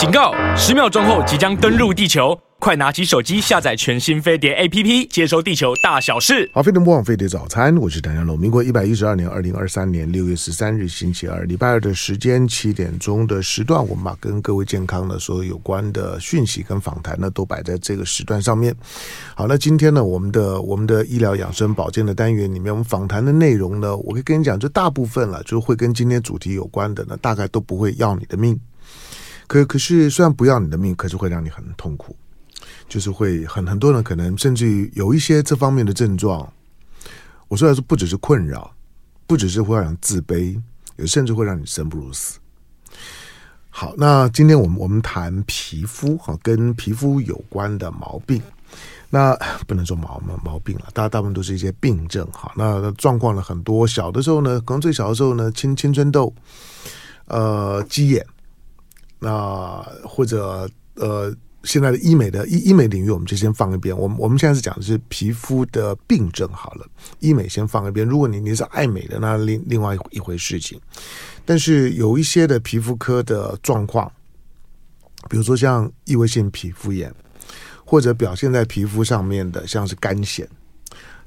警告！十秒钟后即将登陆地球，快拿起手机下载全新飞碟 APP，接收地球大小事。好，飞碟播放飞碟早餐，我是谭家龙。民国一百一十二年二零二三年六月十三日星期二，礼拜二的时间七点钟的时段，我们把跟各位健康的所有有关的讯息跟访谈呢，都摆在这个时段上面。好，那今天呢，我们的我们的医疗养生保健的单元里面，我们访谈的内容呢，我可以跟你讲，就大部分了，就会跟今天主题有关的呢，大概都不会要你的命。可可是，虽然不要你的命，可是会让你很痛苦，就是会很很多人可能甚至于有一些这方面的症状。我说的是，不只是困扰，不只是会让人自卑，有甚至会让你生不如死。好，那今天我们我们谈皮肤哈，跟皮肤有关的毛病。那不能说毛毛毛病了，大大部分都是一些病症哈。那状况呢很多，小的时候呢，可能最小的时候呢，青青春痘，呃，鸡眼。那或者呃，现在的医美的医医美领域，我们就先放一边。我们我们现在是讲的是皮肤的病症好了，医美先放一边。如果你你是爱美的，那另另外一回事情。但是有一些的皮肤科的状况，比如说像异位性皮肤炎，或者表现在皮肤上面的，像是干癣，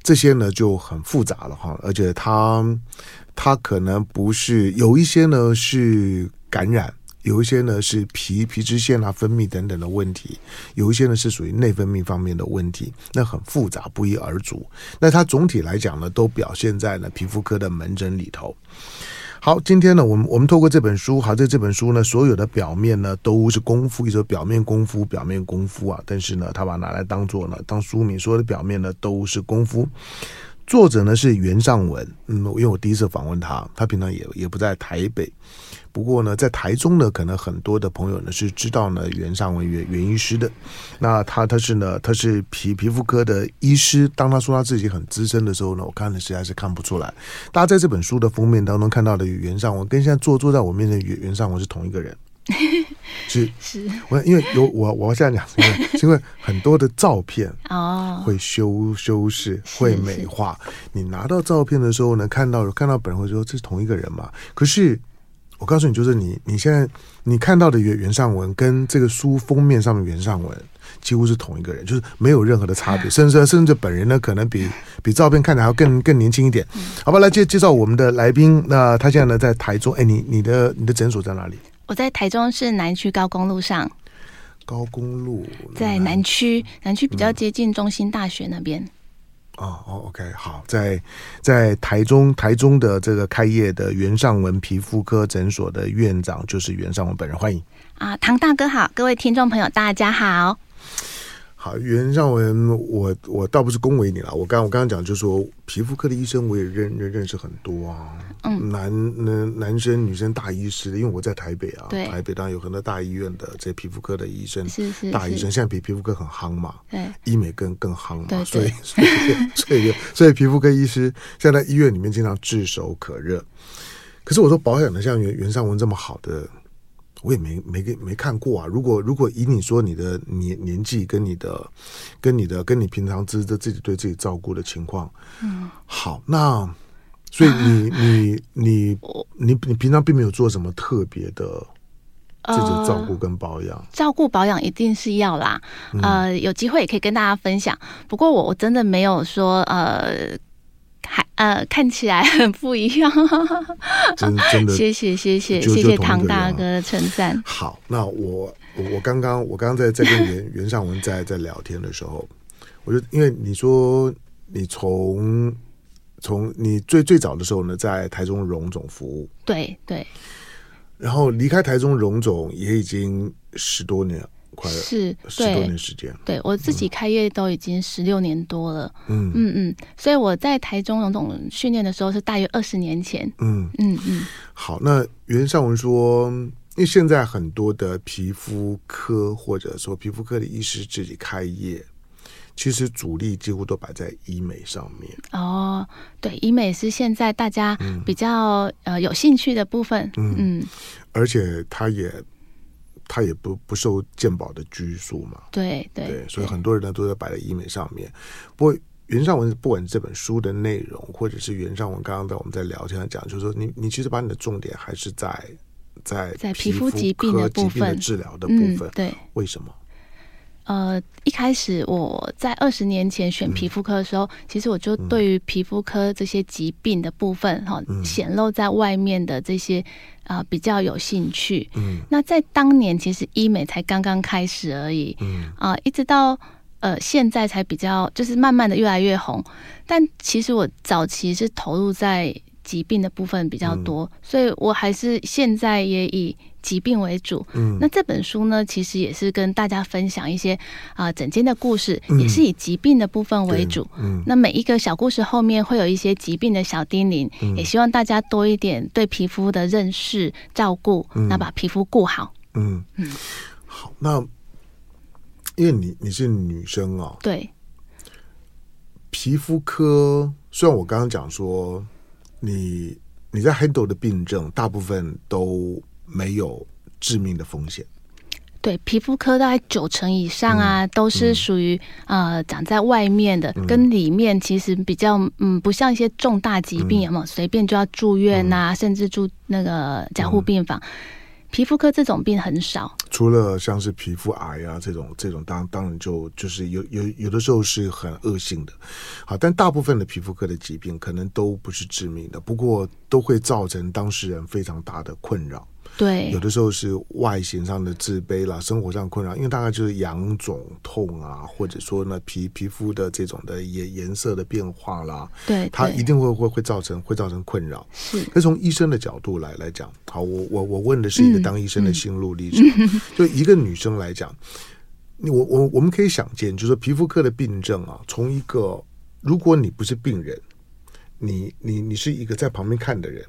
这些呢就很复杂了哈。而且它它可能不是有一些呢是感染。有一些呢是皮皮脂腺啊分泌等等的问题，有一些呢是属于内分泌方面的问题，那很复杂，不一而足。那它总体来讲呢，都表现在了皮肤科的门诊里头。好，今天呢，我们我们透过这本书，好，在这本书呢，所有的表面呢都是功夫，一说表面功夫，表面功夫啊，但是呢，他把拿来当做呢当书名，所有的表面呢都是功夫。作者呢是袁尚文，嗯，因为我第一次访问他，他平常也也不在台北。不过呢，在台中呢，可能很多的朋友呢是知道呢袁尚文袁袁医师的。那他他是呢，他是皮皮肤科的医师。当他说他自己很资深的时候呢，我看了实在是看不出来。大家在这本书的封面当中看到的袁尚文，跟现在坐坐在我面前的袁袁尚文是同一个人。是是，我因为有我我要这样讲，因为因为很多的照片 哦会修修饰会美化。你拿到照片的时候呢，看到看到本人会说这是同一个人嘛？可是。我告诉你，就是你你现在你看到的袁袁尚文跟这个书封面上面袁尚文几乎是同一个人，就是没有任何的差别，甚至甚至本人呢可能比比照片看起来还要更更年轻一点。好吧，来介介绍我们的来宾。那他现在呢在台中，哎，你你的你的诊所在哪里？我在台中市南区高公路上。高公路在南区，南区比较接近中心大学那边。嗯哦哦，OK，好，在在台中台中的这个开业的袁尚文皮肤科诊所的院长就是袁尚文本人，欢迎啊，唐大哥好，各位听众朋友大家好。好，袁尚文，我我倒不是恭维你了。我刚我刚刚讲，就是说皮肤科的医生，我也认认认识很多啊。嗯，男男男生女生大医师，因为我在台北啊，对，台北当然有很多大医院的这些皮肤科的医生，是是，是大医生。现在皮皮肤科很夯嘛，对，医美更更夯嘛，对对，所以所以所以 所以皮肤科医师现在在医院里面经常炙手可热。可是我说保养的像袁袁尚文这么好的。我也没没给没看过啊。如果如果以你说你的年年纪跟你的跟你的跟你平常自自自己对自己照顾的情况，嗯，好，那所以你 你你你你平常并没有做什么特别的这种照顾跟保养。呃，照顾保养一定是要啦，呃，有机会也可以跟大家分享。不过我我真的没有说呃。还呃，看起来很 不一样，真真的，谢谢谢谢谢谢唐大哥的称赞。好，那我我刚刚我刚刚在在跟袁袁尚文在在聊天的时候，我就因为你说你从从你最最早的时候呢，在台中荣总服务，对对，然后离开台中荣总也已经十多年了。快是十多年时间，对，对我自己开业都已经十六年多了，嗯。嗯嗯，所以我在台中荣总训练的时候是大约二十年前，嗯。嗯嗯。好，那袁尚文说，因为现在很多的皮肤科或者说皮肤科的医师自己开业，其实主力几乎都摆在医美上面。哦，对，医美是现在大家比较、嗯、呃有兴趣的部分，嗯。嗯，而且他也。他也不不受健保的拘束嘛，对对，对，所以很多人呢都在摆在医美上面。不过袁尚文不管这本书的内容，或者是袁尚文刚刚在我们在聊天讲，就是说你你其实把你的重点还是在在在皮肤疾病的部分。治疗的部分，嗯，对，为什么？呃，一开始我在二十年前选皮肤科的时候，嗯、其实我就对于皮肤科这些疾病的部分，哈、嗯，显露在外面的这些啊、呃、比较有兴趣。嗯，那在当年其实医美才刚刚开始而已。嗯啊、呃，一直到呃现在才比较，就是慢慢的越来越红。但其实我早期是投入在疾病的部分比较多，嗯、所以我还是现在也以。疾病为主，嗯，那这本书呢，其实也是跟大家分享一些啊整间的故事，嗯，也是以疾病的部分为主，嗯，那每一个小故事后面会有一些疾病的小叮咛，嗯，也希望大家多一点对皮肤的认识、照顾，那，嗯，把皮肤顾好，嗯。嗯，好，那因为你你是女生啊，对，皮肤科虽然我刚刚讲说你你在 handle 的病症大部分都。没有致命的风险。对，皮肤科大概九成以上啊，嗯、都是属于、嗯、呃长在外面的，嗯、跟里面其实比较嗯，不像一些重大疾病，有没有随便就要住院呐、甚至住那个加护病房。皮肤科这种病很少，除了像是皮肤癌啊这种，这种当当然就就是有有有的时候是很恶性的，好，但大部分的皮肤科的疾病可能都不是致命的，不过都会造成当事人非常大的困扰。对，有的时候是外形上的自卑啦，生活上困扰，因为大概就是痒肿痛啊，或者说呢皮皮肤的这种的颜颜色的变化啦，对，它一定会会会造成会造成困扰。是，那从医生的角度来来讲，好，我我我问的是一个当医生的心路历程。就一个女生来讲，我我我们可以想见，就是说皮肤科的病症啊，从一个如果你不是病人，你你你是一个在旁边看的人。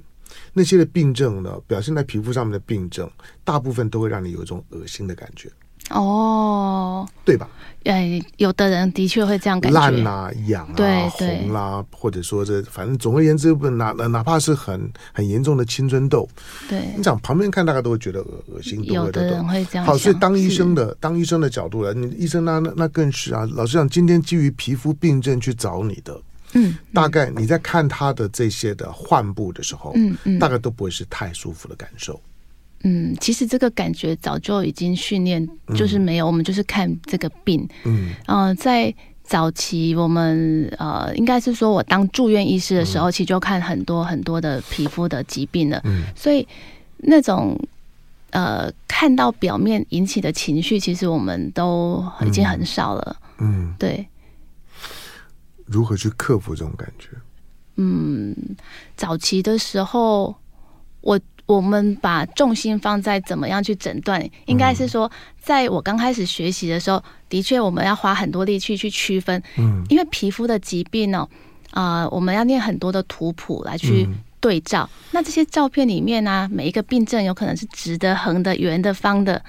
那些的病症呢，表现在皮肤上面的病症，大部分都会让你有一种恶心的感觉。哦，对吧？哎，有的人的确会这样感觉，烂啦、痒啊、对红啦，或者说这，反正总而言之，不哪哪怕是很很严重的青春痘，对，你讲旁边看，大家都会觉得恶恶心。有的人会这样。好，所以当医生的，当医生的角度来，你医生那那那更是啊。老实讲，今天基于皮肤病症去找你的。嗯，大概你在看他的这些的患部的时候，嗯嗯，大概都不会是太舒服的感受。嗯，其实这个感觉早就已经训练，就是没有，我们就是看这个病。嗯，呃，在早期我们呃，应该是说我当住院医师的时候，其实就看很多很多的皮肤的疾病了。嗯，所以那种呃，看到表面引起的情绪，其实我们都已经很少了。嗯，对。如何去克服这种感觉？嗯，早期的时候，我我们把重心放在怎么样去诊断，应该是说，在我刚开始学习的时候，的确我们要花很多力气去区分，嗯，因为皮肤的疾病呢，啊、呃，我们要念很多的图谱来去对照，嗯、那这些照片里面呢、啊，每一个病症有可能是直的、横的、圆的、方的，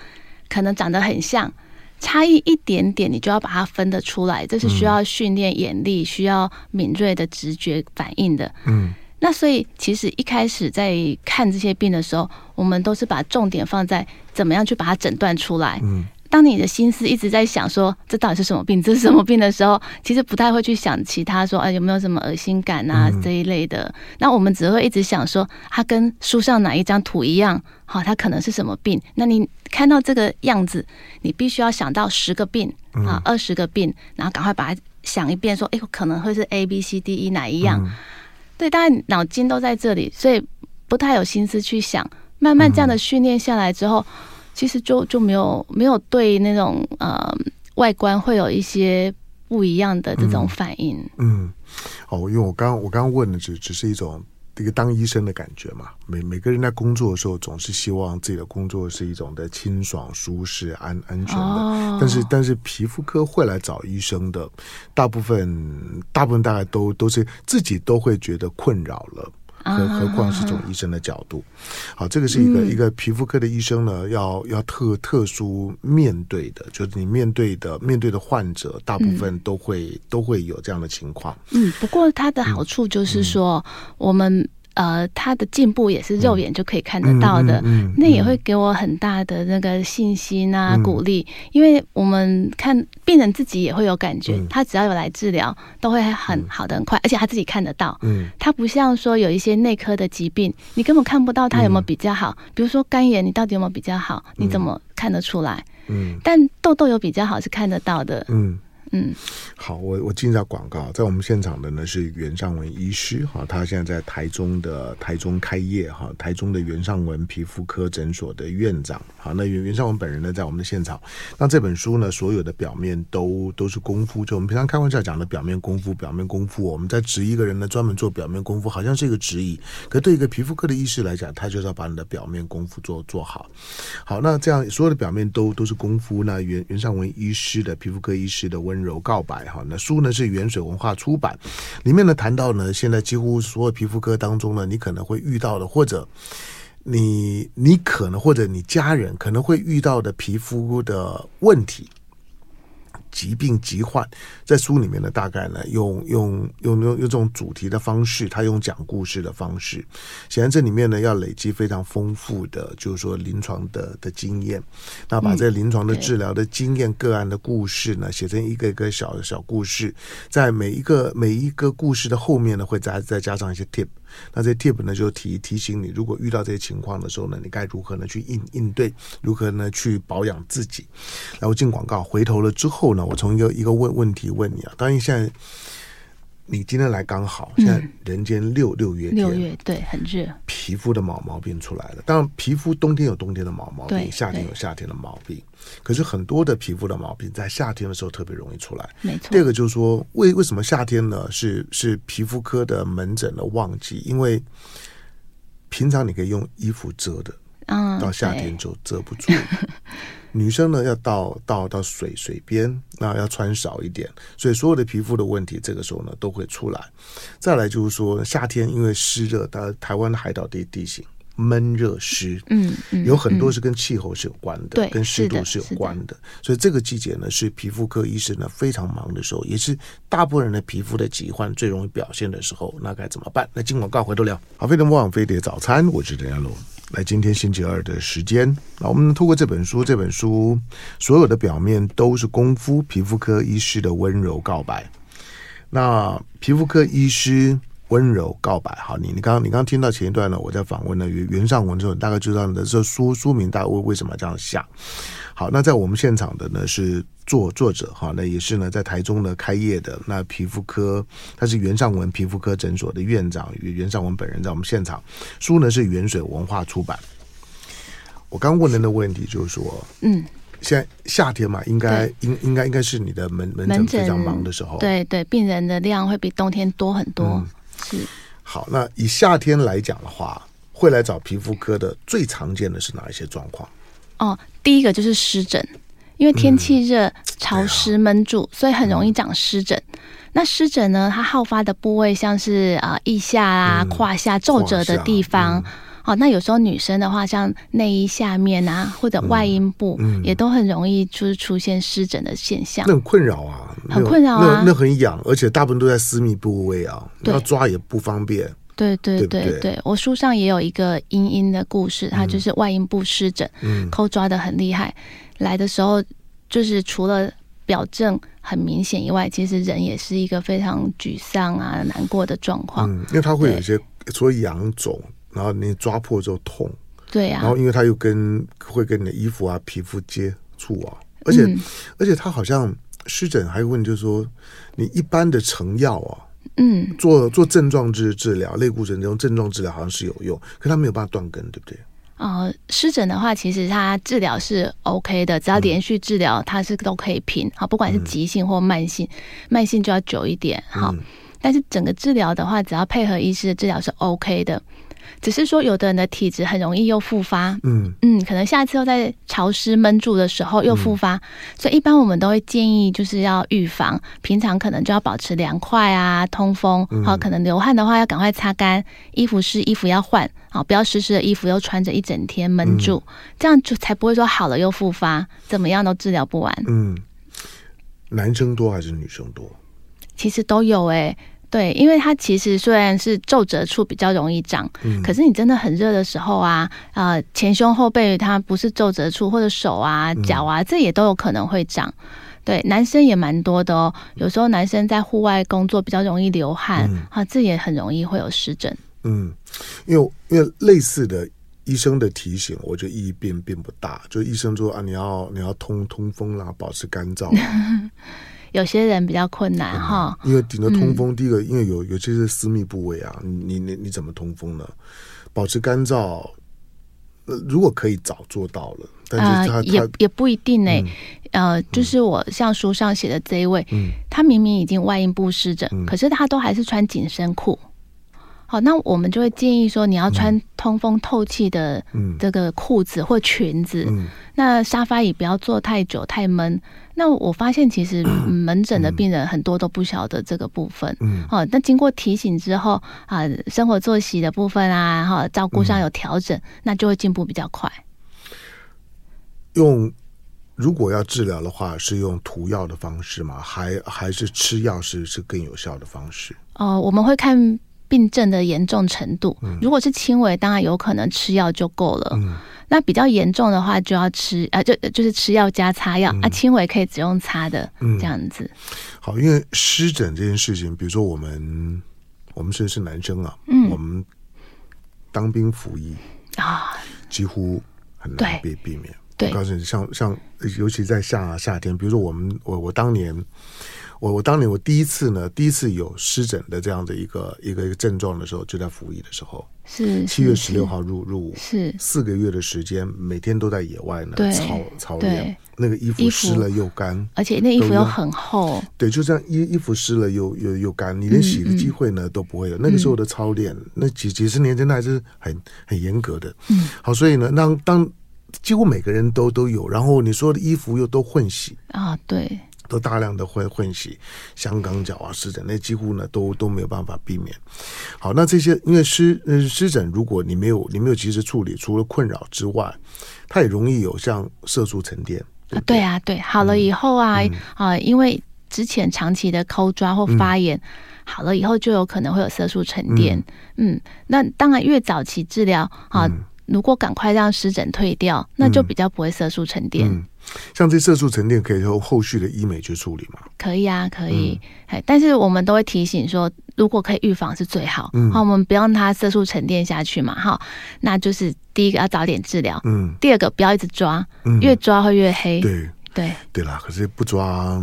可能长得很像。差异一点点，你就要把它分得出来，这是需要训练眼力、需要敏锐的直觉反应的。嗯，那所以其实一开始在看这些病的时候，我们都是把重点放在怎么样去把它诊断出来。嗯。当你的心思一直在想说这到底是什么病，这是什么病的时候，其实不太会去想其他说，哎，有没有什么恶心感啊这一类的。那我们只会一直想说，它跟书上哪一张图一样，好，他可能是什么病？那你看到这个样子，你必须要想到十个病啊，二十个病，然后赶快把它想一遍，说，哎，可能会是 A B C D E 哪一样？对，大家脑筋都在这里，所以不太有心思去想。慢慢这样的训练下来之后。其实就就没有没有对那种呃外观会有一些不一样的这种反应。嗯，嗯，哦，因为我刚我刚刚问的只只是一种一个当医生的感觉嘛。每每个人在工作的时候，总是希望自己的工作是一种的清爽、舒适、安安全的。哦、但是但是皮肤科会来找医生的，大部分大部分大概都都是自己都会觉得困扰了。何何况是从医生的角度，好，这个是一个、嗯、一个皮肤科的医生呢，要要特特殊面对的，就是你面对的面对的患者，大部分都会、嗯、都会有这样的情况。嗯，不过它的好处就是说，嗯、我们呃，他的进步也是肉眼就可以看得到的，嗯嗯嗯嗯、那也会给我很大的那个信心啊，嗯、鼓励。因为我们看病人自己也会有感觉，嗯、他只要有来治疗，都会很好的很快，而且他自己看得到。嗯，他不像说有一些内科的疾病，你根本看不到他有没有比较好。嗯、比如说肝炎，你到底有没有比较好？你怎么看得出来？嗯，但痘痘有比较好是看得到的。嗯。嗯，好，我我进一下广告，在我们现场的呢是袁尚文医师哈，他现在在台中的台中开业哈，台中的袁尚文皮肤科诊所的院长。好，那袁袁尚文本人呢在我们的现场。那这本书呢，所有的表面都都是功夫，就我们平常开玩笑讲的表面功夫，表面功夫。我们在指一个人呢，专门做表面功夫，好像是一个质疑。可对一个皮肤科的医师来讲，他就是要把你的表面功夫做做好。好，那这样所有的表面都都是功夫。那袁袁尚文医师的皮肤科医师的温柔柔告白哈，那书呢是原水文化出版，里面呢谈到呢，现在几乎所有皮肤科当中呢，你可能会遇到的，或者你你可能或者你家人可能会遇到的皮肤的问题。疾病疾患，在书里面呢，大概呢用用用用用这种主题的方式，他用讲故事的方式，显然这里面呢要累积非常丰富的，就是说临床的的经验，那把这临床的治疗的经验、个案的故事呢，写成一个一个小小故事，在每一个每一个故事的后面呢，会再再加上一些 tip。那这 tip 呢，就提提醒你，如果遇到这些情况的时候呢，你该如何呢去应应对，如何呢去保养自己。然后进广告，回头了之后呢，我从一个一个问问题问你啊，当然现在。你今天来刚好，现在人间六、嗯、六月天，六月对，很热，皮肤的毛毛病出来了。当然，皮肤冬天有冬天的毛毛病，夏天有夏天的毛病。可是很多的皮肤的毛病在夏天的时候特别容易出来。没错。第二个就是说，为为什么夏天呢？是是皮肤科的门诊的旺季，因为平常你可以用衣服遮的，嗯，到夏天就遮不住。女生呢，要到到到水水边，那要穿少一点，所以所有的皮肤的问题，这个时候呢都会出来。再来就是说，夏天因为湿热，它台湾的海岛地地形闷热湿，嗯，嗯，有很多是跟气候是有关的，对，跟湿度是有关的。所以这个季节呢，是皮肤科医生呢非常忙的时候，也是大部分人的皮肤的疾患最容易表现的时候。那该怎么办？那今晚告回头聊。好，飞碟魔网飞碟早餐，我是陈家龙。来，今天星期二的时间，那我们透过这本书，这本书所有的表面都是功夫。皮肤科医师的温柔告白。那皮肤科医师温柔告白，好，你你刚你刚听到前一段呢，我在访问了袁袁尚文之后，大概知道你的这书书名大概为为什么这样想。好，那在我们现场的呢是作作者哈，那也是呢在台中呢开业的那皮肤科，他是袁尚文皮肤科诊所的院长，袁尚文本人在我们现场。书呢是原水文化出版。我刚问的那个问题就是说，嗯，现在夏天嘛，应该应应该应该是你的门门诊非常忙的时候，对对，病人的量会比冬天多很多。嗯、是。好，那以夏天来讲的话，会来找皮肤科的最常见的是哪一些状况？哦，第一个就是湿疹，因为天气热、潮湿、闷住，所以很容易长湿疹。那湿疹呢，它好发的部位像是啊腋下啊、胯下皱褶的地方。哦，那有时候女生的话，像内衣下面啊，或者外阴部，也都很容易就是出现湿疹的现象。那很困扰啊，很困扰啊，那很痒，而且大部分都在私密部位啊，要抓也不方便。对对对对，对对对，我书上也有一个阴阴的故事，它就是外阴部湿疹，嗯，抠抓的很厉害。来的时候，就是除了表证很明显以外，其实人也是一个非常沮丧啊、难过的状况。嗯，因为它会有一些除了痒肿，然后你抓破之后痛，对呀、啊，然后因为它又跟会跟你的衣服啊、皮肤接触啊，而且、嗯、而且它好像湿疹还有问题就是说，你一般的成药啊。嗯，做做症状治治疗，类固醇这种症状治疗好像是有用，可它没有办法断根，对不对？哦、呃，湿疹的话，其实它治疗是 OK 的，只要连续治疗，它是都可以平。好，不管是急性或慢性，嗯、慢性就要久一点。好，嗯、但是整个治疗的话，只要配合医师的治疗是 OK 的。只是说，有的人的体质很容易又复发，嗯。嗯，可能下次又在潮湿闷住的时候又复发，嗯、所以一般我们都会建议就是要预防，平常可能就要保持凉快啊，通风，好、嗯，可能流汗的话要赶快擦干，衣服湿衣服要换，好，不要湿湿的衣服又穿着一整天闷住，嗯、这样就才不会说好了又复发，怎么样都治疗不完。嗯，男生多还是女生多？其实都有哎、欸。对，因为它其实虽然是皱褶处比较容易长，嗯，可是你真的很热的时候啊，呃，前胸后背它不是皱褶处，或者手啊、脚啊，这也都有可能会长。对，男生也蛮多的哦。有时候男生在户外工作比较容易流汗，嗯、啊，这也很容易会有湿疹。嗯，因为因为类似的医生的提醒，我觉得意义并并不大。就医生说啊，你要你要通通风啦，保持干燥。有些人比较困难哈，因为顶着通风，嗯、第一个因为有有些是私密部位啊，你你你怎么通风呢？保持干燥，呃，如果可以早做到了，但是他、呃、也也不一定呢、欸。嗯、呃，就是我像书上写的这一位，嗯，他明明已经外阴部湿疹，嗯、可是他都还是穿紧身裤。好，那我们就会建议说，你要穿通风透气的这个裤子或裙子。嗯、那沙发也不要坐太久太闷。那我发现其实 门诊的病人很多都不晓得这个部分。嗯。哦，那经过提醒之后啊，生活作息的部分啊，哈，照顾上有调整，嗯、那就会进步比较快。用如果要治疗的话，是用涂药的方式吗？还还是吃药是是更有效的方式？哦，我们会看。病症的严重程度，如果是轻微，当然有可能吃药就够了。嗯、那比较严重的话，就要吃啊，就就是吃药加擦药、嗯、啊。轻微可以只用擦的，嗯、这样子。好，因为湿疹这件事情，比如说我们我们是是男生啊，嗯，我们当兵服役啊，几乎很难被避免。对，我告诉你，像像尤其在夏夏天，比如说我们我我当年。我我当年我第一次呢，第一次有湿疹的这样的一个一个一个症状的时候，就在服役的时候，是七月十六号入入伍，是。四个月的时间，每天都在野外呢操操练，那个衣服湿了又干，而且那衣服又很厚，对，就这样衣衣服湿了又又又干，你连洗的机会呢都不会有。那个时候的操练，那几几十年真的还是很很严格的，嗯，好，所以呢，当当几乎每个人都都有，然后你说的衣服又都混洗啊，对。都大量的混混洗，香港脚啊湿疹，那几乎呢都都没有办法避免。好，那这些因为湿呃湿疹，如果你没有你没有及时处理，除了困扰之外，它也容易有像色素沉淀。对，对，对啊，对，好了以后啊、嗯、啊，因为之前长期的抠抓或发炎，嗯、好了以后就有可能会有色素沉淀。嗯，嗯，那当然越早期治疗啊。嗯如果赶快让湿疹退掉，那就比较不会色素沉淀。像这色素沉淀可以用后续的医美去处理吗？可以啊，可以。嗯、但是我们都会提醒说，如果可以预防是最好。嗯，好，我们不要让它色素沉淀下去嘛。哈，那就是第一个要早点治疗。嗯，第二个不要一直抓，嗯、越抓会越黑。对对对啦，可是不抓。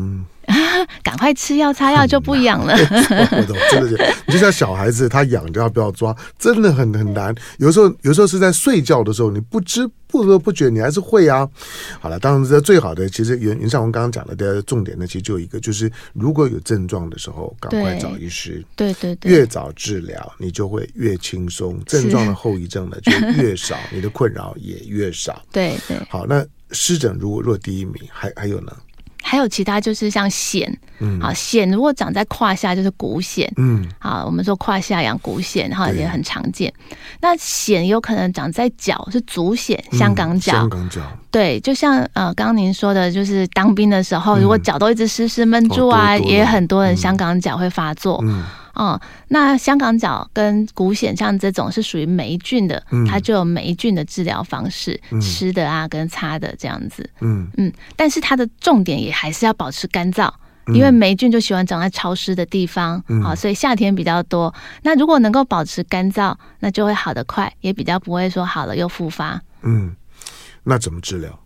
赶快吃药擦药就不痒了。我懂，真的是，你就像小孩子，他痒就要不要抓，真的很很难。有时候，有时候是在睡觉的时候，你不知不知不觉，你还是会啊。好了，当然这最好的，其实袁袁劭文刚刚讲的的重点呢，其实就一个，就是如果有症状的时候，赶快找医师。对对对，越早治疗，你就会越轻松，症状的后遗症呢就越少，你的困扰也越少。对对。好，那湿疹如果落第一名，还还有呢？还有其他就是像癬，嗯，好，癬如果长在胯下就是股癬，嗯，好，我们说胯下养股癬，然后也很常见。那藓有可能长在脚，是足藓，香港脚，香港脚，对，就像呃，刚刚您说的，就是当兵的时候，如果脚都一直湿湿闷住啊，嗯、也很多人香港脚会发作。哦，那香港脚跟股癣像这种是属于霉菌的，嗯、它就有霉菌的治疗方式，嗯、吃的啊跟擦的这样子。嗯嗯，但是它的重点也还是要保持干燥，嗯、因为霉菌就喜欢长在潮湿的地方，好、所以夏天比较多。那如果能够保持干燥，那就会好得快，也比较不会说好了又复发。嗯，那怎么治疗？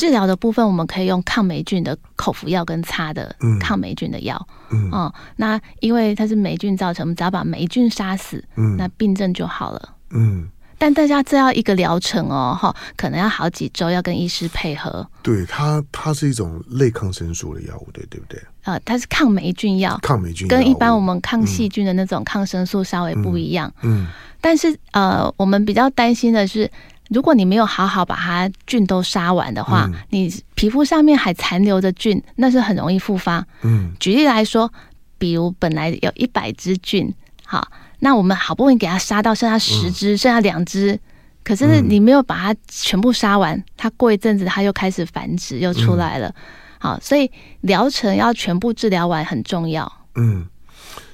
治疗的部分，我们可以用抗霉菌的口服药跟擦的抗霉菌的药。嗯，哦，那因为它是霉菌造成，我们只要把霉菌杀死，嗯，那病症就好了。嗯，但大家这要一个疗程哦，哈，可能要好几周，要跟医师配合。对，它它是一种类抗生素的药物，对对不对？呃，它是抗霉菌药，抗霉菌跟一般我们抗细菌的那种抗生素稍微不一样。嗯，嗯，但是呃，我们比较担心的是。如果你没有好好把它菌都杀完的话，嗯、你皮肤上面还残留着菌，那是很容易复发。嗯，举例来说，比如本来有一百只菌，好，那我们好不容易给它杀到剩下十只，嗯、剩下两只，可是你没有把它全部杀完，它过一阵子它又开始繁殖，又出来了。嗯、好，所以疗程要全部治疗完很重要。嗯。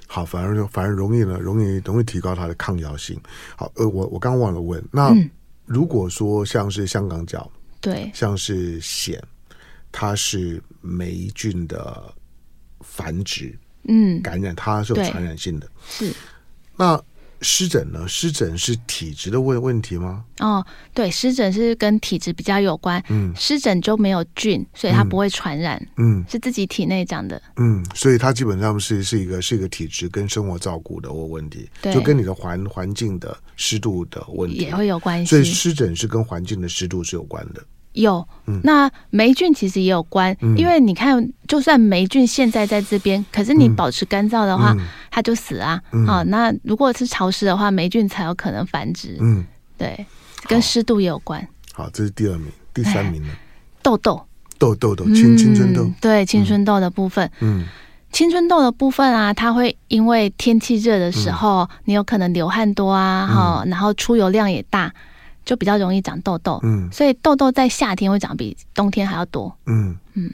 好，反而反而容易呢，容易容易提高它的抗药性。好，呃，我我刚忘了问，那、嗯、如果说像是香港脚，对，像是癣，它是霉菌的繁殖，嗯，感染它是有传染性的，是。那。湿疹呢？湿疹是体质的问问题吗？哦，对，湿疹是跟体质比较有关。嗯，湿疹就没有菌，所以它不会传染。嗯，是自己体内长的。嗯，所以它基本上是是一个是一个体质跟生活照顾的问题，对，就跟你的环环境的湿度的问题也会有关系。所以湿疹是跟环境的湿度是有关的。有，那霉菌其实也有关，嗯、因为你看，就算霉菌现在在这边，可是你保持干燥的话，嗯、它就死啊。好、那如果是潮湿的话，霉菌才有可能繁殖。嗯，对，跟湿度也有关好。好，这是第二名，第三名呢？痘痘，痘痘痘，青青春痘、嗯。对，青春痘的部分。嗯，青春痘的部分啊，它会因为天气热的时候，嗯、你有可能流汗多啊，哈、嗯，然后出油量也大。就比较容易长痘痘，嗯，所以痘痘在夏天会长比冬天还要多，嗯嗯。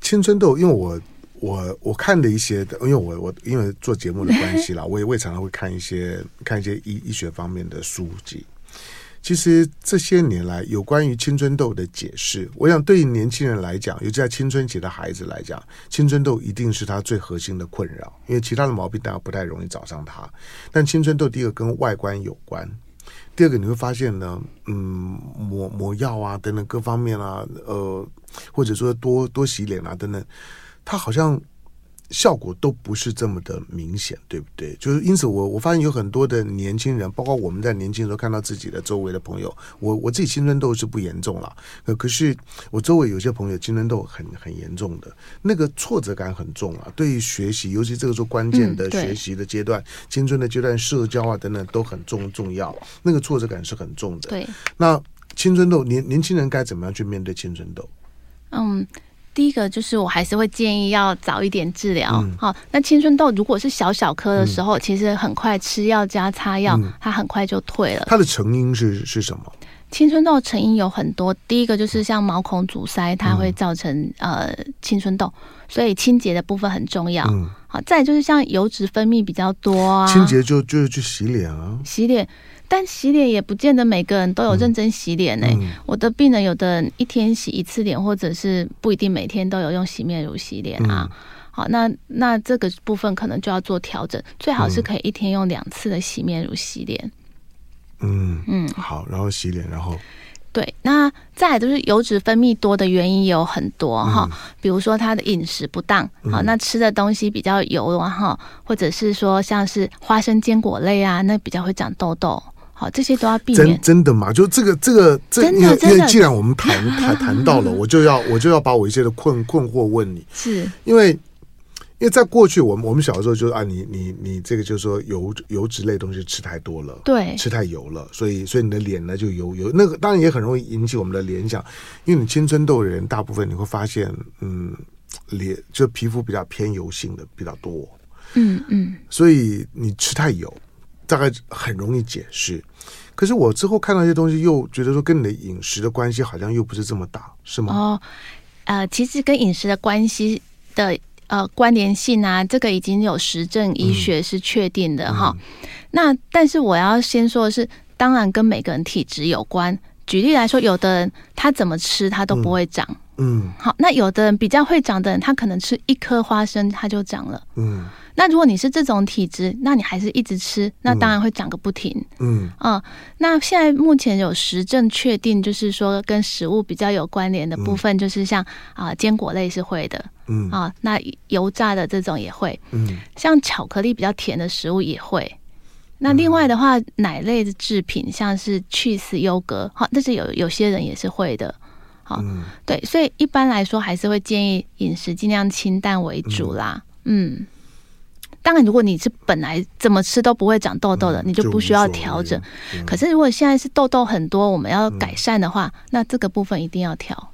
青春痘，因为我我我看的一些，因为我我因为做节目的关系啦，我也我也常常会看一些看一些医医学方面的书籍。其实这些年来，有关于青春痘的解释，我想对于年轻人来讲，尤其在青春期的孩子来讲，青春痘一定是他最核心的困扰，因为其他的毛病大家不太容易找上他。但青春痘第一个跟外观有关。第二个你会发现呢，嗯，抹抹药啊等等各方面啊，呃，或者说多多洗脸啊等等，它好像。效果都不是这么的明显，对不对？就是因此我，我我发现有很多的年轻人，包括我们在年轻的时候看到自己的周围的朋友，我我自己青春痘是不严重了，可可是我周围有些朋友青春痘很很严重的，那个挫折感很重啊。对于学习，尤其这个时候关键的学习的阶段，嗯、青春的阶段，社交啊等等都很重重要，那个挫折感是很重的。对，那青春痘年年轻人该怎么样去面对青春痘？嗯。第一个就是我还是会建议要早一点治疗。好、嗯，那青春痘如果是小小颗的时候，嗯、其实很快吃药加擦药，嗯、它很快就退了。它的成因是是什么？青春痘成因有很多，第一个就是像毛孔阻塞，它会造成、嗯、呃青春痘，所以清洁的部分很重要。嗯、好，再就是像油脂分泌比较多啊，清洁就就是去洗脸啊，洗脸。但洗脸也不见得每个人都有认真洗脸呢、欸。嗯、我的病人有的人一天洗一次脸，或者是不一定每天都有用洗面乳洗脸啊。嗯、好，那那这个部分可能就要做调整，最好是可以一天用两次的洗面乳洗脸。嗯嗯，好，然后洗脸，然后对，那再来就是油脂分泌多的原因也有很多哈，嗯、比如说他的饮食不当，好，那吃的东西比较油啊哈，或者是说像是花生坚果类啊，那比较会长痘痘。好，这些都要避免。真真的吗？就这个这个这，因为因为既然我们谈谈谈到了，我就要我就要把我一些的困困惑问你。是因为因为在过去，我们我们小时候就是啊，你你你这个就是说油油脂类东西吃太多了，对，吃太油了，所以所以你的脸呢就油油。那个当然也很容易引起我们的联想，因为你青春痘的人大部分你会发现，嗯，脸就皮肤比较偏油性的比较多。嗯嗯，所以你吃太油。大概很容易解释，可是我之后看到一些东西，又觉得说跟你的饮食的关系好像又不是这么大，是吗？哦，呃，其实跟饮食的关系的呃关联性啊，这个已经有实证医学是确定的哈。那但是我要先说的是，当然跟每个人体质有关。举例来说，有的人他怎么吃他都不会长，嗯，好，那有的人比较会长的人，他可能吃一颗花生他就长了，嗯。那如果你是这种体质，那你还是一直吃，那当然会长个不停。嗯啊、呃，那现在目前有实证确定，就是说跟食物比较有关联的部分，就是像啊、呃、坚果类是会的。嗯啊、呃，那油炸的这种也会。嗯，像巧克力比较甜的食物也会。那另外的话，奶类的制品，像是 cheese 优格，好，但是有有些人也是会的。好，嗯、对，所以一般来说还是会建议饮食尽量清淡为主啦。嗯。嗯当然，如果你是本来怎么吃都不会长痘痘的，嗯、你就不需要调整。嗯、可是，如果现在是痘痘很多，我们要改善的话，嗯、那这个部分一定要调。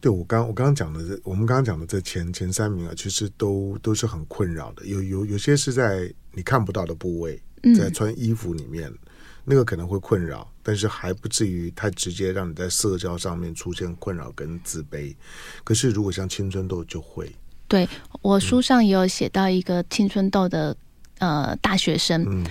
对，我刚我刚刚讲的这，我们刚刚讲的这前前三名啊，其实都都是很困扰的。有有有些是在你看不到的部位，在穿衣服里面，嗯、那个可能会困扰，但是还不至于太直接让你在社交上面出现困扰跟自卑。可是，如果像青春痘就会。对，我书上也有写到一个青春痘的呃大学生，嗯，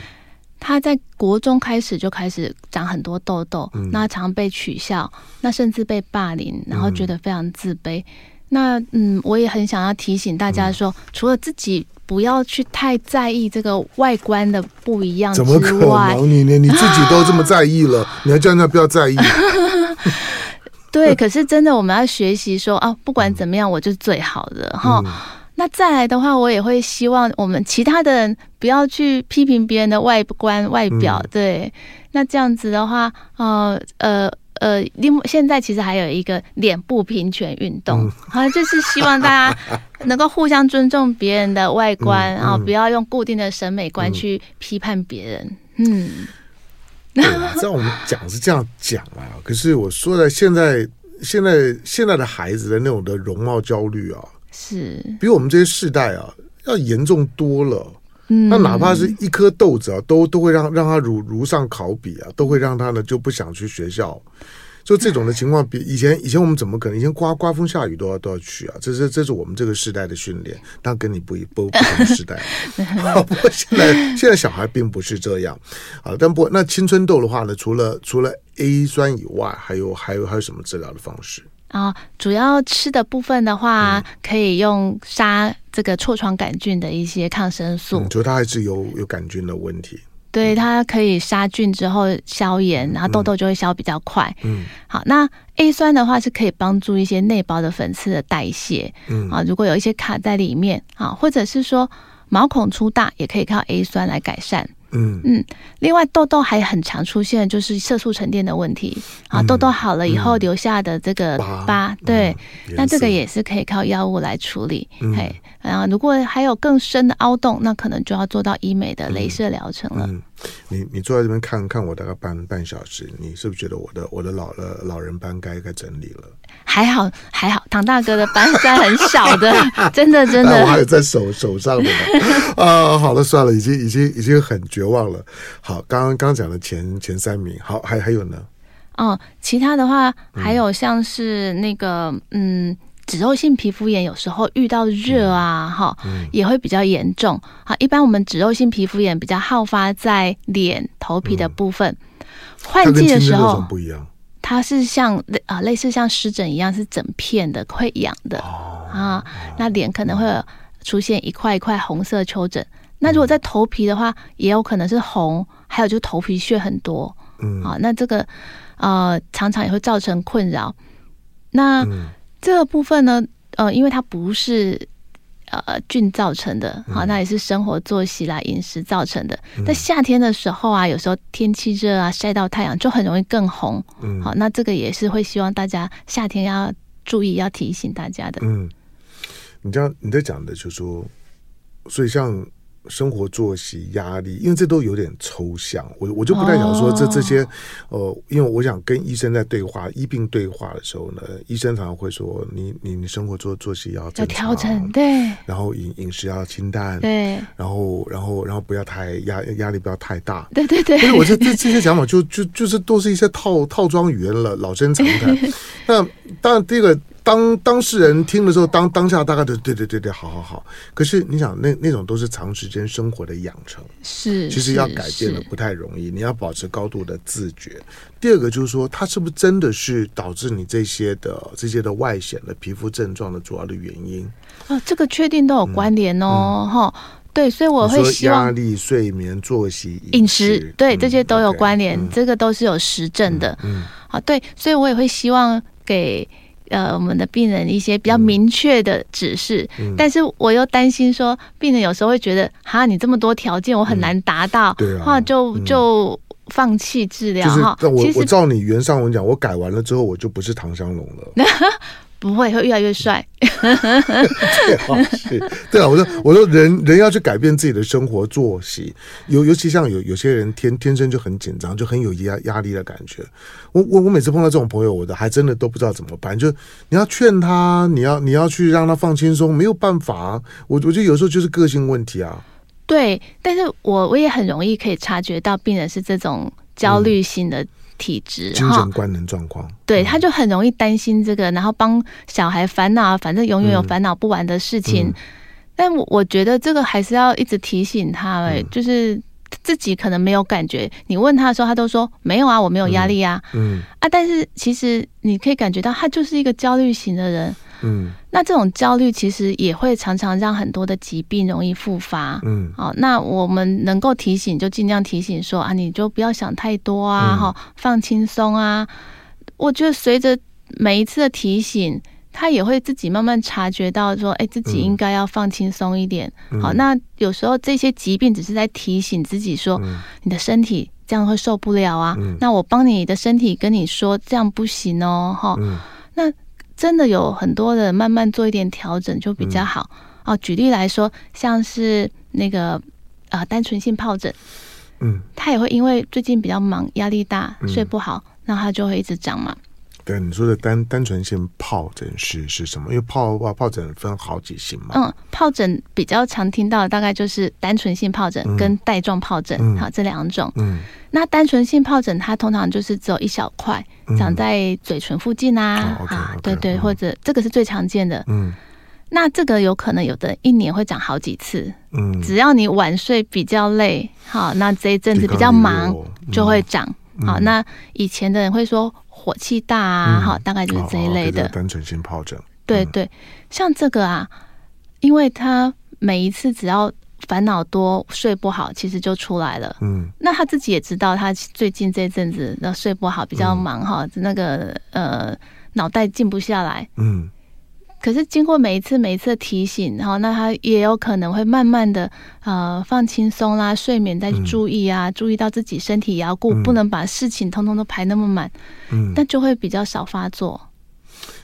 他在国中开始就开始长很多痘痘，嗯，那常被取笑，那甚至被霸凌，然后觉得非常自卑。嗯，那嗯，我也很想要提醒大家说，嗯，除了自己不要去太在意这个外观的不一样，怎么可能？你你你自己都这么在意了，你还叫人家不要在意？对，可是真的我们要学习说啊，不管怎么样，我就是最好的哈。嗯那再来的话，我也会希望我们其他的人不要去批评别人的外观、外表。对，那这样子的话，呃呃呃，另外现在其实还有一个脸部平权运动，好，就是希望大家 能够互相尊重别人的外观，然后不要用固定的审美观去批判别人。嗯，对，在我们讲是这样讲啊，可是我说的现在现在现在的孩子的那种的容貌焦虑啊。是比我们这些世代啊要严重多了。那哪怕是一颗豆子啊，都都会让让他如如上考妣啊，都会让他呢就不想去学校。就这种的情况，比以前以前我们怎么可能？以前刮刮风下雨都要都要去啊。这是这是我们这个时代的训练，但跟你不一不不同 时代。不过现在现在小孩并不是这样啊。但不那青春痘的话呢，除了除了 A 酸以外，还有还有还有什么治疗的方式？啊、哦，主要吃的部分的话，嗯、可以用杀这个痤疮杆菌的一些抗生素。嗯，就它还是有有杆菌的问题。对，它可以杀菌之后消炎，然后痘痘就会消比较快。嗯，好，那 A 酸的话是可以帮助一些内包的粉刺的代谢。嗯，啊，如果有一些卡在里面啊，或者是说毛孔粗大，也可以靠 A 酸来改善。嗯。嗯，另外痘痘还很常出现，就是色素沉淀的问题。啊。痘痘好了以后留下的这个疤，对，那这个也是可以靠药物来处理。嘿，然后如果还有更深的凹洞，那可能就要做到医美的镭射疗程了。嗯，你你坐在这边看看我大概半半小时，你是不是觉得我的我的老了老人班该该整理了？还好还好，唐大哥的班在很小的，真 的真的。我还有在手手上的呢。啊，好了算了，已经已经已经很绝望了。好，刚刚刚讲的前前三名，好，还还有呢？哦，其他的话还有像是那个嗯，脂肉性皮肤炎，有时候遇到热啊，哈、嗯嗯，也会比较严重。好，一般我们脂肉性皮肤炎比较好发在脸、头皮的部分。换、嗯、季的时候不一样。它是像类啊，类似像湿疹一样，是整片的会痒的、哦、啊。那脸可能会出现一块一块红色丘疹、嗯。那如果在头皮的话，也有可能是红，还有就是头皮屑很多。嗯，啊，那这个呃，常常也会造成困扰。那、嗯、这个部分呢，呃，因为它不是。呃，菌造成的，好，那也是生活作息啦、饮食造成的。在、嗯、夏天的时候啊，有时候天气热啊，晒到太阳就很容易更红。嗯，好，那这个也是会希望大家夏天要注意，要提醒大家的。嗯，你这样你在讲的就是说，所以像。生活作息、压力，因为这都有点抽象，我我就不太想说这这些，呃，因为我想跟医生在对话、医病对话的时候呢，医生常常会说你你你生活作作息要，要调整，对，然后饮饮食要清淡，对，然后然后然后不要太压压力不要太大，对对对，所以我这这这些想法就就就是都是一些套套装语言了，老生常谈。那当然第一个。当当事人听的时候，当当下大概都对对对对，好好好。可是你想，那那种都是长时间生活的养成，是其实要改变的不太容易。你要保持高度的自觉。第二个就是说，它是不是真的是导致你这些的这些的外显的皮肤症状的主要的原因？哦，这个确定都有关联哦，哈、嗯嗯，对，所以我会希望压力、睡眠、作息、饮食，对、嗯、这些都有关联、嗯，这个都是有实证的。嗯，好，对，所以我也会希望给。呃，我们的病人一些比较明确的指示，嗯，但是我又担心说，病人有时候会觉得，哈，你这么多条件，我很难达到，嗯，对啊，就就放弃治疗哈。就是，我我照你原上文讲，我改完了之后，我就不是唐香龙了。不会，会越来越帅。最好是，对啊，我说，我说人，人人要去改变自己的生活作息，尤尤其像有有些人天天生就很紧张，就很有压压力的感觉。我我我每次碰到这种朋友，我的还真的都不知道怎么办。就你要劝他，你要你要去让他放轻松，没有办法。我我觉得有时候就是个性问题啊。对，但是我我也很容易可以察觉到病人是这种焦虑性的。嗯体质、精神官能状况，对，他就很容易担心这个，然后帮小孩烦恼，反正永远有烦恼不完的事情。嗯。嗯、但我我觉得这个还是要一直提醒他、欸，哎、嗯，就是自己可能没有感觉。你问他的时候，他都说没有啊，我没有压力啊，嗯，嗯。啊，但是其实你可以感觉到他就是一个焦虑型的人。嗯，那这种焦虑其实也会常常让很多的疾病容易复发。嗯，好，那我们能够提醒就尽量提醒说啊，你就不要想太多啊，哈、嗯，放轻松啊。我觉得随着每一次的提醒，他也会自己慢慢察觉到说，哎，自己应该要放轻松一点。嗯、好，那有时候这些疾病只是在提醒自己说，嗯、你的身体这样会受不了啊。嗯、那我帮你的身体跟你说，这样不行哦，哈。真的有很多的慢慢做一点调整就比较好、嗯、哦。举例来说，像是那个啊、呃，单纯性疱疹，嗯，他也会因为最近比较忙、压力大、睡不好，那他就会一直长嘛。对，你说的单单纯性疱疹是是什么？因为疱哇疱疹分好几型嘛。嗯，疱疹比较常听到的大概就是单纯性疱疹跟带状疱疹，嗯、好这两种。嗯，那单纯性疱疹它通常就是只有一小块，长在嘴唇附近啊，啊，对对，或者这个是最常见的。嗯，那这个有可能有的一年会长好几次。嗯，只要你晚睡比较累，好，那这一阵子比较忙就会长。嗯、好，那以前的人会说。火气大啊，好、嗯，大概就是这一类的。哦、单纯性疱疹。对对，像这个啊，因为他每一次只要烦恼多、睡不好，其实就出来了。嗯，那他自己也知道，他最近这阵子那睡不好，比较忙哈，嗯、那个呃脑袋静不下来。嗯。可是经过每一次每一次的提醒，然后那他也有可能会慢慢的呃放轻松啦，睡眠再去注意啊，嗯、注意到自己身体也要顾，嗯、不能把事情通通都排那么满，嗯，那就会比较少发作。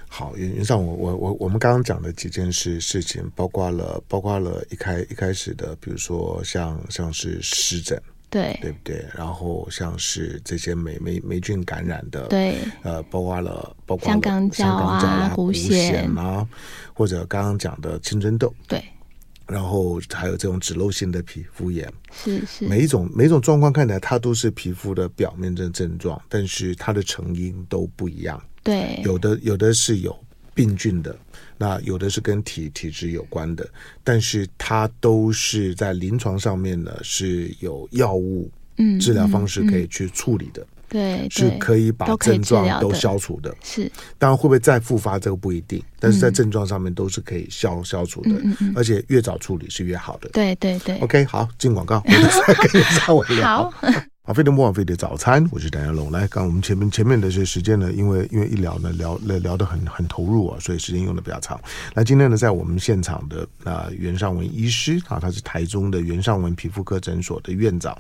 好，原原上我我我我们刚刚讲的几件事事情，包括了包括了一开一开始的，比如说像像是湿疹。对，对不对？然后像是这些霉霉霉菌感染的，对，呃，包括了包括了香港脚啊、股癬啊，或者刚刚讲的青春痘，对，然后还有这种脂漏性的皮肤炎，是是，每一种每一种状况看起来它都是皮肤的表面的症状，但是它的成因都不一样，对，有的有的是有病菌的。那有的是跟体体质有关的，但是它都是在临床上面呢是有药物，嗯，治疗方式可以去处理的，嗯嗯、对，是可以把症状都消除的，是。当然会不会再复发这个不一定，但是在症状上面都是可以消消除的，嗯嗯、而且越早处理是越好的，对对对。OK，好，进广告，我们再跟你稍微聊。好。好，飞碟莫网飞的早餐，我是谭家龙。来，刚我们前面前面的这些时间呢，因为因为一聊呢，聊聊聊得很很投入啊，所以时间用的比较长。那今天呢，在我们现场的啊，袁尚文医师啊，他是台中的袁尚文皮肤科诊所的院长。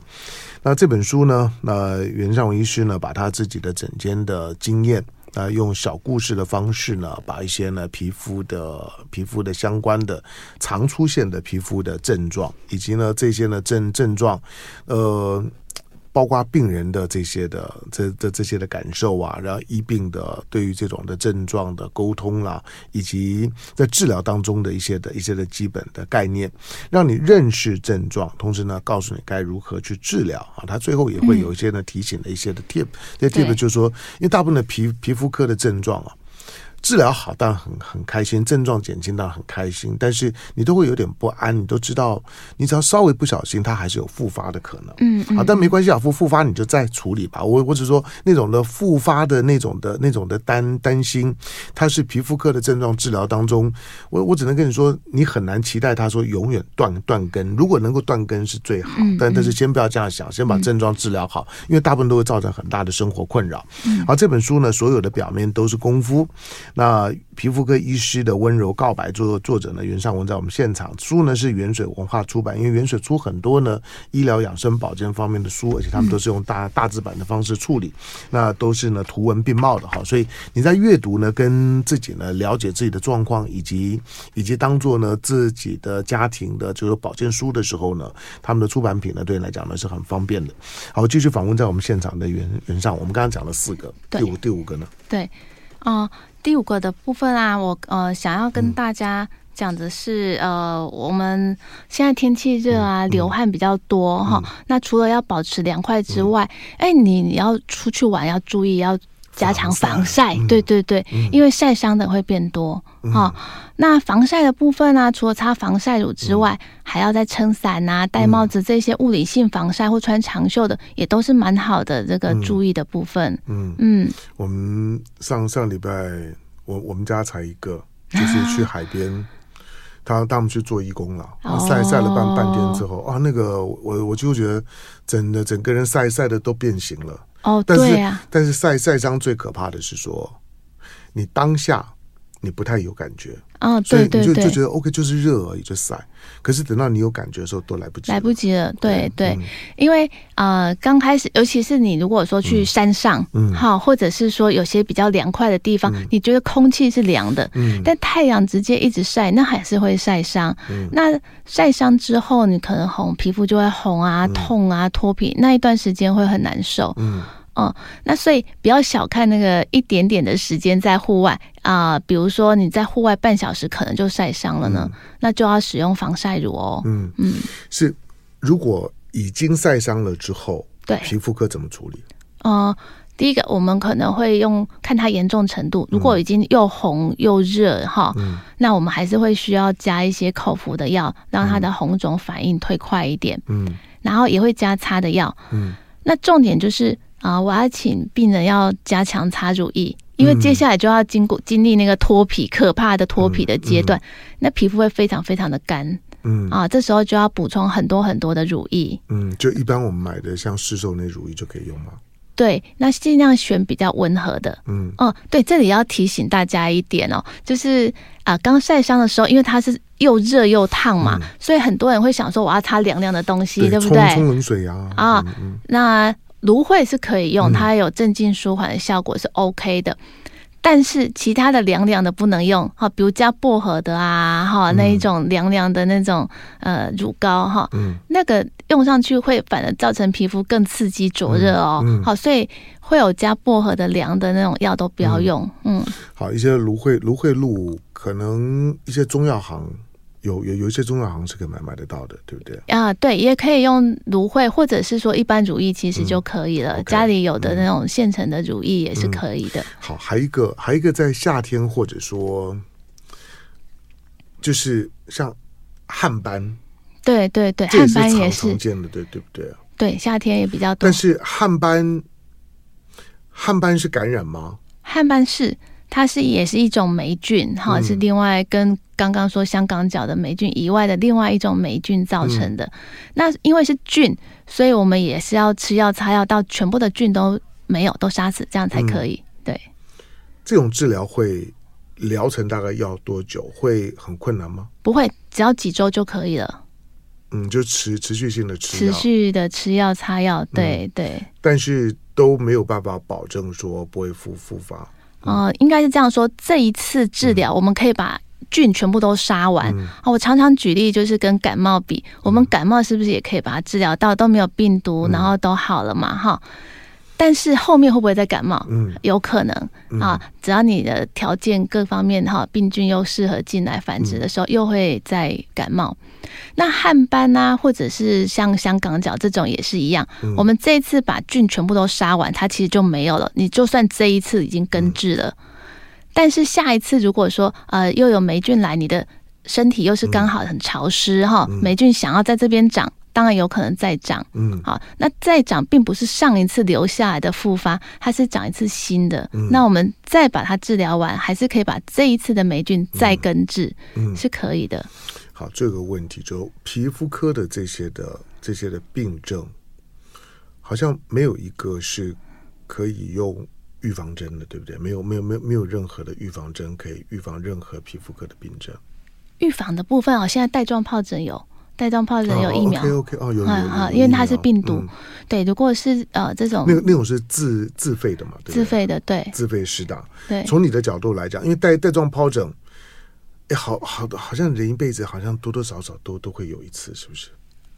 那这本书呢，那袁尚文医师呢，把他自己的诊间的经验啊，用小故事的方式呢，把一些呢皮肤的皮肤的相关的常出现的皮肤的症状，以及呢这些呢症症状，呃。包括病人的这些的这这这些的感受啊，然后医病的对于这种的症状的沟通啦、啊，以及在治疗当中的一些的一些的基本的概念，让你认识症状，同时呢，告诉你该如何去治疗啊。他最后也会有一些呢提醒的一些的 tip，这些 tip 就是说，因为大部分的皮皮肤科的症状啊。治疗好当然很很开心，症状减轻当然很开心，但是你都会有点不安。你都知道，你只要稍微不小心，它还是有复发的可能。嗯，嗯，好，但没关系啊，复复发你就再处理吧。我我只说那种的复发的那种的那种的担担心，它是皮肤科的症状治疗当中，我我只能跟你说，你很难期待他说永远断断根。如果能够断根是最好，但但是先不要这样想，先把症状治疗好，因为大部分都会造成很大的生活困扰。嗯，好，这本书呢，所有的表面都是功夫。那皮肤科医师的温柔告白，作作者呢，袁尚文在我们现场。书呢是原水文化出版，因为原水出很多呢医疗养生保健方面的书，而且他们都是用大大字版的方式处理，那都是呢图文并茂的哈。所以你在阅读呢，跟自己呢了解自己的状况，以及以及当做呢自己的家庭的就是保健书的时候呢，他们的出版品呢对你来讲呢是很方便的。好，继续访问在我们现场的袁袁尚，我们刚刚讲了四个，第五第五个呢？对，啊、呃。第五个的部分啊，我呃想要跟大家讲的是，嗯、呃，我们现在天气热啊，嗯、流汗比较多哈。嗯、那除了要保持凉快之外，哎、嗯，你你要出去玩要注意，要加强防晒，嗯、对对对，嗯、因为晒伤的会变多哈、嗯。哦。那防晒的部分呢、啊，除了擦防晒乳之外，嗯、还要再撑伞啊、戴帽子这些物理性防晒，或穿长袖的，也都是蛮好的这个注意的部分。嗯。嗯，嗯我们上上礼拜，我我们家才一个，就是去海边。啊 他他们去做义工了，晒晒了半半天之后啊，那个我我就觉得整的整个人晒晒的都变形了。哦，但是但是晒晒伤最可怕的是说，你当下你不太有感觉。哦，对对就就觉得 OK，就是热而已，就晒。可是等到你有感觉的时候，都来不及，来不及了。对对，嗯、因为呃，刚开始，尤其是你如果说去山上，嗯，好，或者是说有些比较凉快的地方，嗯、你觉得空气是凉的，嗯，但太阳直接一直晒，那还是会晒伤。嗯，那晒伤之后，你可能红皮肤就会红啊、痛啊、脱皮，那一段时间会很难受。嗯。哦，那所以不要小看那个一点点的时间在户外啊、呃，比如说你在户外半小时，可能就晒伤了呢，嗯、那就要使用防晒乳哦。嗯嗯，嗯是，如果已经晒伤了之后，对皮肤科怎么处理？呃，第一个我们可能会用看它严重程度，如果已经又红又热哈，嗯、那我们还是会需要加一些口服的药，让它的红肿反应退快一点。嗯，然后也会加擦的药。嗯，那重点就是。啊，我要请病人要加强擦乳液，因为接下来就要经过经历那个脱皮可怕的脱皮的阶段，嗯嗯、那皮肤会非常非常的干，嗯啊，这时候就要补充很多很多的乳液，嗯，就一般我们买的像市售那乳液就可以用吗？对，那尽量选比较温和的，嗯哦，对，这里要提醒大家一点哦，就是啊，刚晒伤的时候，因为它是又热又烫嘛，嗯、所以很多人会想说我要擦凉凉的东西，对，对不对？冲冷水啊，啊，那。芦荟是可以用，它有镇静舒缓的效果，是 OK 的。嗯、但是其他的凉凉的不能用，哈，比如加薄荷的啊，哈，那一种凉凉的那种呃乳膏哈，嗯，那个用上去会反而造成皮肤更刺激灼热哦，嗯嗯、好，所以会有加薄荷的凉的那种药都不要用，嗯。嗯好，一些芦荟芦荟露，可能一些中药行。有有有一些中药行是可以买买得到的，对不对？啊，对，也可以用芦荟，或者是说一般乳液，其实就可以了。家里有的那种现成的乳液也是可以的。嗯、好，还有一个，还有一个在夏天，或者说就是像汗斑，对对对，汗斑也是常见的，对对不对？对，夏天也比较多。但是汗斑，汗斑是感染吗？汗斑是。它是也是一种霉菌，哈，是另外跟刚刚说香港脚的霉菌以外的另外一种霉菌造成的。嗯、那因为是菌，所以我们也是要吃药擦药，到全部的菌都没有，都杀死，这样才可以。嗯、对，这种治疗会疗程大概要多久？会很困难吗？不会，只要几周就可以了。嗯，就持持续性的吃，持续的吃药擦药，对、嗯、对。但是都没有办法保证说不会复复发。呃，应该是这样说，这一次治疗我们可以把菌全部都杀完。嗯、我常常举例，就是跟感冒比，嗯、我们感冒是不是也可以把它治疗到都没有病毒，嗯、然后都好了嘛？哈。但是后面会不会再感冒？嗯，有可能啊。只要你的条件各方面哈，病菌又适合进来繁殖的时候，又会再感冒。那汗斑啊，或者是像香港脚这种也是一样。我们这一次把菌全部都杀完，它其实就没有了。你就算这一次已经根治了，但是下一次如果说呃又有霉菌来，你的身体又是刚好很潮湿哈，霉菌想要在这边长。当然有可能再长，嗯，好，那再长并不是上一次留下来的复发，它是长一次新的。嗯，那我们再把它治疗完，还是可以把这一次的霉菌再根治，嗯，是可以的。好，这个问题就皮肤科的这些的这些的病症，好像没有一个是可以用预防针的，对不对？没有，没有，没有，没有任何的预防针可以预防任何皮肤科的病症。预防的部分哦，现在带状疱疹有。带状疱疹有疫苗，OK OK 哦，有有有，因为它是病毒，对。如果是呃这种，那那种是自自费的嘛？对自费的，对，自费施打。对，从你的角度来讲，因为带带状疱疹，哎，好好的，好像人一辈子好像多多少少都都会有一次，是不是？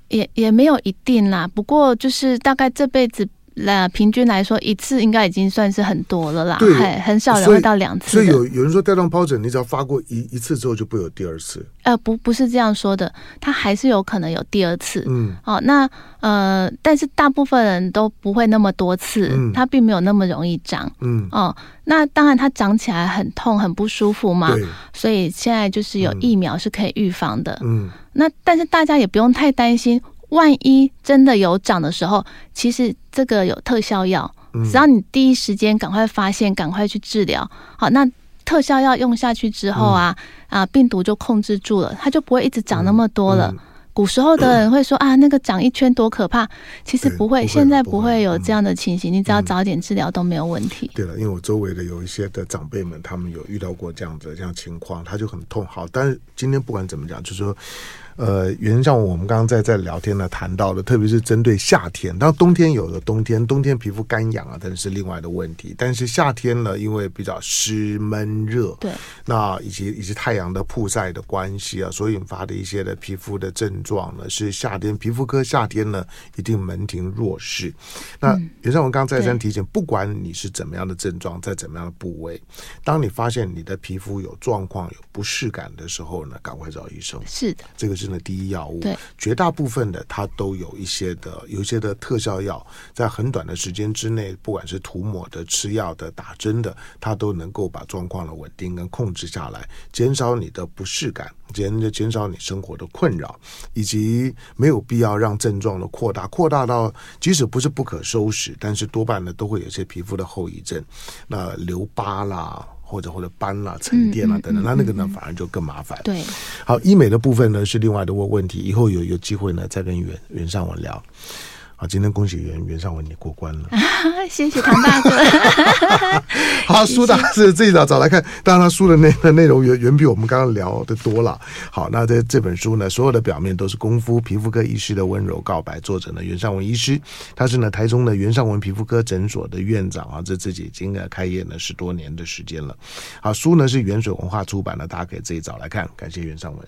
也也没有一定啦，不过就是大概这辈子那平均来说，一次应该已经算是很多了啦。对，很少人会到两次。所以有有人说带状疱疹，你只要发过一一次之后就不会有第二次。呃，不，不是这样说的，它还是有可能有第二次。嗯，哦，那呃，但是大部分人都不会那么多次，嗯、它并没有那么容易长。嗯，哦，那当然它长起来很痛很不舒服嘛。对。所以现在就是有疫苗是可以预防的。嗯。那但是大家也不用太担心。万一真的有长的时候，其实这个有特效药，只要你第一时间赶快发现，赶快去治疗，好，那特效药用下去之后啊，嗯、啊，病毒就控制住了，它就不会一直长那么多了。嗯嗯、古时候的人会说啊，那个长一圈多可怕，其实不会，现在不会有这样的情形，嗯、你只要早点治疗都没有问题。对了，因为我周围的有一些的长辈们，他们有遇到过这样子这样情况，他就很痛。好，但是今天不管怎么讲，就是说。呃，原像我们刚刚在在聊天呢谈到的，特别是针对夏天，当然冬天有的冬天，冬天皮肤干痒啊，但是另外的问题。但是夏天呢，因为比较湿闷热，对，那以及以及太阳的曝晒的关系啊，所引发的一些的皮肤的症状呢，是夏天皮肤科夏天呢一定门庭若市。那原像我刚再三提醒，不管你是怎么样的症状，在怎么样的部位，当你发现你的皮肤有状况、有不适感的时候呢，赶快找医生。是的，这个是。的第一药物，对，绝大部分的它都有一些的，有一些的特效药，在很短的时间之内，不管是涂抹的、吃药的、打针的，它都能够把状况的稳定跟控制下来，减少你的不适感，减减少你生活的困扰，以及没有必要让症状的扩大，扩大到即使不是不可收拾，但是多半呢都会有些皮肤的后遗症，那留疤啦。或者或者斑啦、沉淀啦等等，那、那个呢反而就更麻烦。对，好，医美的部分呢是另外的问问题，以后有有机会呢再跟袁袁尚文聊。好，今天恭喜袁袁尚文你过关了，谢谢唐大哥。好，书大是这一早早来看，当然他书的内的 内容远远比我们刚刚聊的多了。好，那这这本书呢，所有的表面都是功夫皮肤科医师的温柔告白，作者呢袁尚文医师，他是呢台中的袁尚文皮肤科诊所的院长啊，这自己已经呢开业呢十多年的时间了。好，书呢是原水文化出版的，大家可以自己找来看，感谢袁尚文。